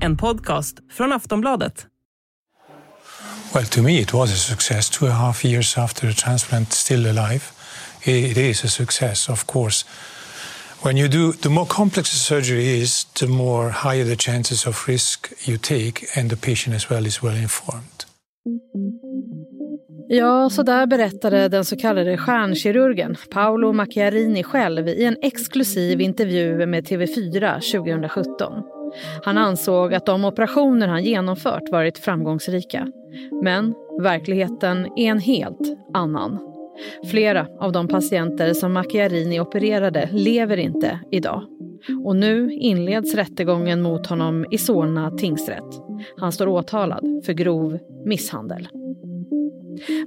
En podcast från Aftonbladet. Well, to me, it was a success. Two and a half years after the transplant, still alive. It is a success, of course. When you do, the more complex the surgery is, the more higher the chances of risk you take, and the patient as well is well informed. Ja, så där berättade den så kallade stjärnkirurgen Paolo Macchiarini själv i en exklusiv intervju med TV4 2017. Han ansåg att de operationer han genomfört varit framgångsrika. Men verkligheten är en helt annan. Flera av de patienter som Macchiarini opererade lever inte idag. Och nu inleds rättegången mot honom i Solna tingsrätt. Han står åtalad för grov misshandel.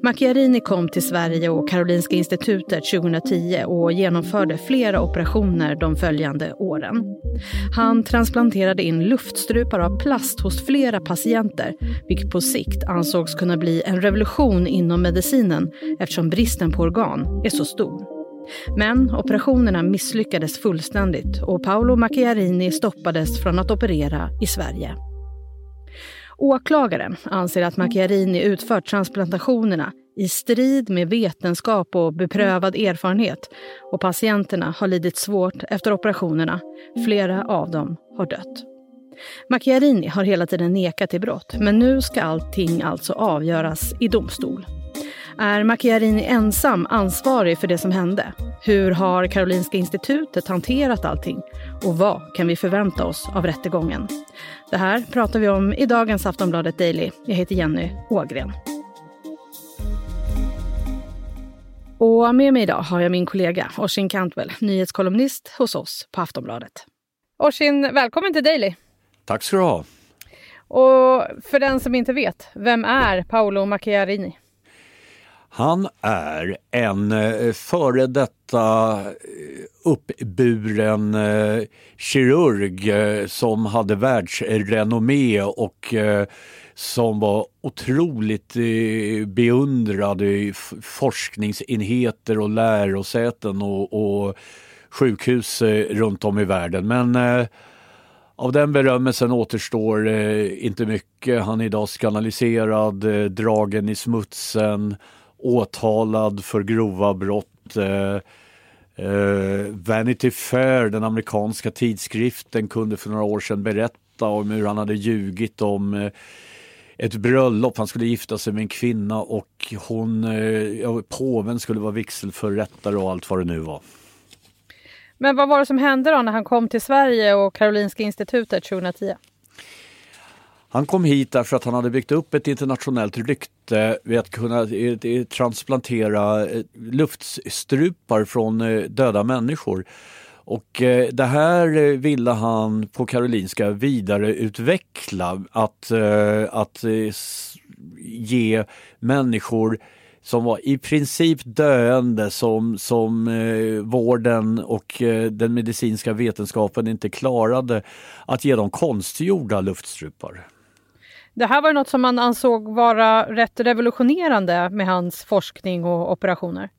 Macchiarini kom till Sverige och Karolinska institutet 2010 och genomförde flera operationer de följande åren. Han transplanterade in luftstrupar av plast hos flera patienter vilket på sikt ansågs kunna bli en revolution inom medicinen eftersom bristen på organ är så stor. Men operationerna misslyckades fullständigt och Paolo Macchiarini stoppades från att operera i Sverige. Åklagaren anser att Macchiarini utfört transplantationerna i strid med vetenskap och beprövad erfarenhet och patienterna har lidit svårt efter operationerna. Flera av dem har dött. Macchiarini har hela tiden nekat till brott men nu ska allting alltså avgöras i domstol. Är Macchiarini ensam ansvarig för det som hände? Hur har Karolinska institutet hanterat allting? Och vad kan vi förvänta oss av rättegången? Det här pratar vi om i dagens Aftonbladet Daily. Jag heter Jenny Ågren. Och med mig idag har jag min kollega Oshin Cantwell, nyhetskolumnist hos oss på Aftonbladet. Oshin, välkommen till Daily. Tack ska du ha. Och för den som inte vet, vem är Paolo Macchiarini? Han är en eh, före detta eh, uppburen eh, kirurg som hade världsrenommé och som var otroligt beundrad i forskningsenheter och lärosäten och, och sjukhus runt om i världen. Men av den berömmelsen återstår inte mycket. Han är idag skandaliserad, dragen i smutsen åtalad för grova brott. Eh, eh, Vanity Fair, den amerikanska tidskriften, kunde för några år sedan berätta om hur han hade ljugit om eh, ett bröllop. Han skulle gifta sig med en kvinna och hon, eh, ja, påven skulle vara vigselförrättare och allt vad det nu var. Men vad var det som hände då när han kom till Sverige och Karolinska institutet 2010? Han kom hit därför att han hade byggt upp ett internationellt rykte vid att kunna eh, transplantera eh, luftstrupar från eh, döda människor. Och det här ville han på Karolinska vidareutveckla, att, att ge människor som var i princip döende som, som eh, vården och eh, den medicinska vetenskapen inte klarade att ge dem konstgjorda luftstrupar. Det här var något som man ansåg vara rätt revolutionerande med hans forskning och operationer.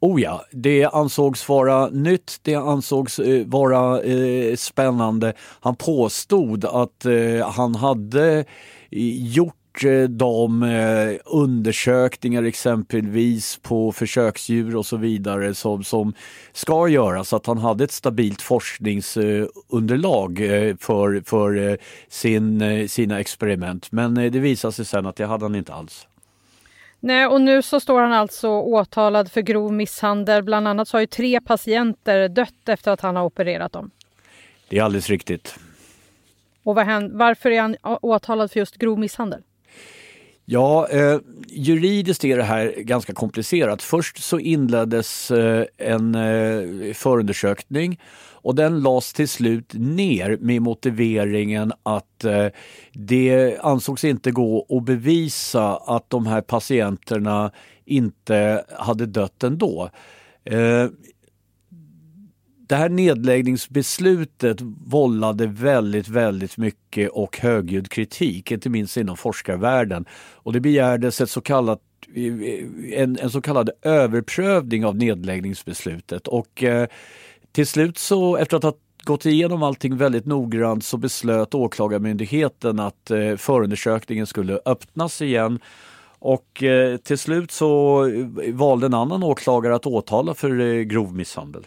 Oh ja, det ansågs vara nytt, det ansågs eh, vara eh, spännande. Han påstod att eh, han hade eh, gjort de eh, undersökningar exempelvis på försöksdjur och så vidare som, som ska göras. Att han hade ett stabilt forskningsunderlag eh, för, för sin, sina experiment. Men det visade sig sen att det hade han inte alls. Nej, och nu så står han alltså åtalad för grov misshandel. Bland annat så har ju tre patienter dött efter att han har opererat dem. Det är alldeles riktigt. Och varför är han åtalad för just grov misshandel? Ja, eh, juridiskt är det här ganska komplicerat. Först så inleddes eh, en eh, förundersökning och den lades till slut ner med motiveringen att eh, det ansågs inte gå att bevisa att de här patienterna inte hade dött ändå. Eh, det här nedläggningsbeslutet vållade väldigt, väldigt mycket och högljudd kritik, inte minst inom forskarvärlden. Och det begärdes ett så kallat en, en så kallad överprövning av nedläggningsbeslutet och eh, till slut så efter att ha gått igenom allting väldigt noggrant så beslöt Åklagarmyndigheten att eh, förundersökningen skulle öppnas igen. Och eh, till slut så valde en annan åklagare att åtala för eh, grov misshandel.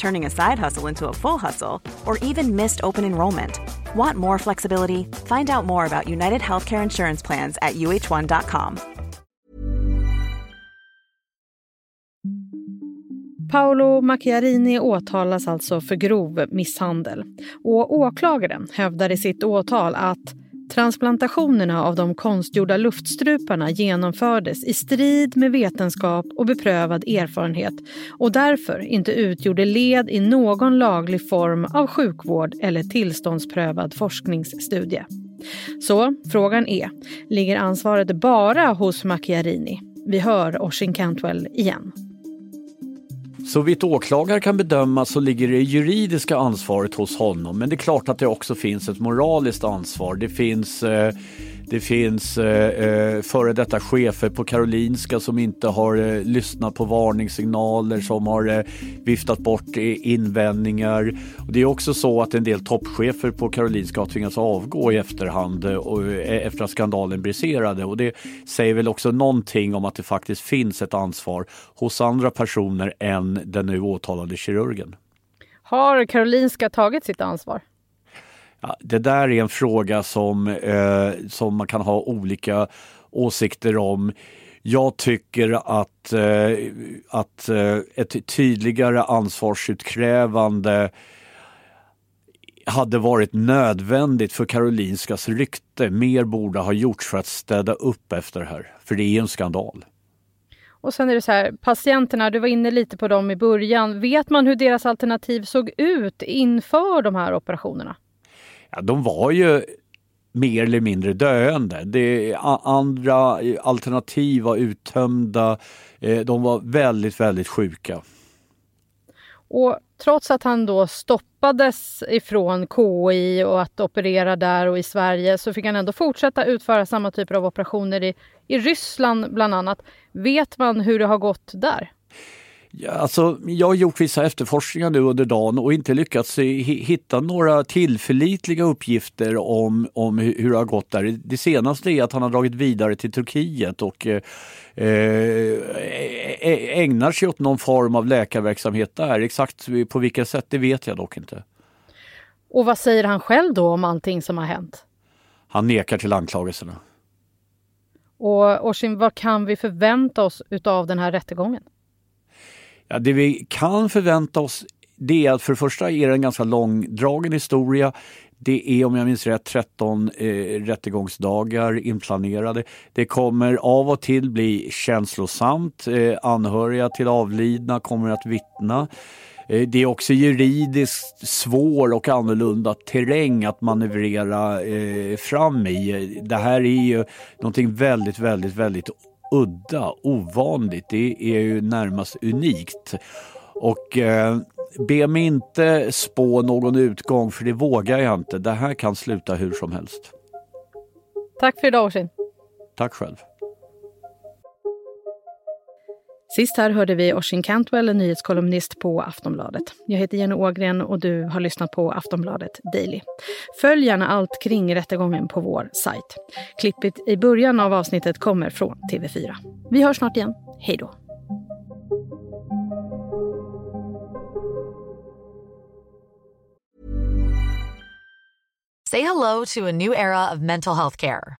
turning a side hustle into a full hustle, or even missed open enrollment. Want more flexibility? Find out more about United Healthcare Insurance Plans at uh1.com. Paolo Macchiarini åtalas alltså för grov misshandel. Och åklagaren hävdar i sitt åtal att transplantationerna av de konstgjorda luftstruparna genomfördes i strid med vetenskap och beprövad erfarenhet och därför inte utgjorde led i någon laglig form av sjukvård eller tillståndsprövad forskningsstudie. Så frågan är, ligger ansvaret bara hos Macchiarini? Vi hör Oshin Cantwell igen. Så vitt åklagare kan bedöma så ligger det juridiska ansvaret hos honom. Men det är klart att det också finns ett moraliskt ansvar. Det finns eh, det finns eh, eh före detta chefer på Karolinska som inte har eh, lyssnat på varningssignaler, som har eh, viftat bort eh, invändningar. Och det är också så att en del toppchefer på Karolinska har tvingats avgå i efterhand eh, och, efter att skandalen briserade. Och det säger väl också någonting om att det faktiskt finns ett ansvar hos andra personer än den nu åtalade kirurgen. Har Karolinska tagit sitt ansvar? Ja, det där är en fråga som, eh, som man kan ha olika åsikter om. Jag tycker att, eh, att eh, ett tydligare ansvarsutkrävande hade varit nödvändigt för Karolinskas rykte. Mer borde ha gjorts för att städa upp efter det här, för det är en skandal. Och sen är det så här, patienterna, du var inne lite på dem i början. Vet man hur deras alternativ såg ut inför de här operationerna? Ja, de var ju mer eller mindre döende. Det, andra alternativ var uttömda. Eh, de var väldigt, väldigt sjuka. Och trots att han då stoppades ifrån KI och att operera där och i Sverige så fick han ändå fortsätta utföra samma typer av operationer i, i Ryssland bland annat. Vet man hur det har gått där? Alltså, jag har gjort vissa efterforskningar nu under dagen och inte lyckats hitta några tillförlitliga uppgifter om, om hur det har gått där. Det senaste är att han har dragit vidare till Turkiet och eh, ägnar sig åt någon form av läkarverksamhet där. Exakt på vilket sätt, det vet jag dock inte. Och vad säger han själv då om allting som har hänt? Han nekar till anklagelserna. Och Orsin, vad kan vi förvänta oss utav den här rättegången? Ja, det vi kan förvänta oss det är att för det första är det en ganska långdragen historia. Det är om jag minns rätt 13 eh, rättegångsdagar inplanerade. Det kommer av och till bli känslosamt. Eh, anhöriga till avlidna kommer att vittna. Eh, det är också juridiskt svår och annorlunda terräng att manövrera eh, fram i. Det här är ju någonting väldigt, väldigt, väldigt udda, ovanligt. Det är ju närmast unikt. Och eh, be mig inte spå någon utgång för det vågar jag inte. Det här kan sluta hur som helst. Tack för idag Orsin. Tack själv. Sist här hörde vi Oshin Cantwell, nyhetskolumnist på Aftonbladet. Jag heter Jenny Ågren och du har lyssnat på Aftonbladet Daily. Följ gärna allt kring rättegången på vår sajt. Klippet i början av avsnittet kommer från TV4. Vi hörs snart igen. Hej då! Say hello to a new era of mental health care.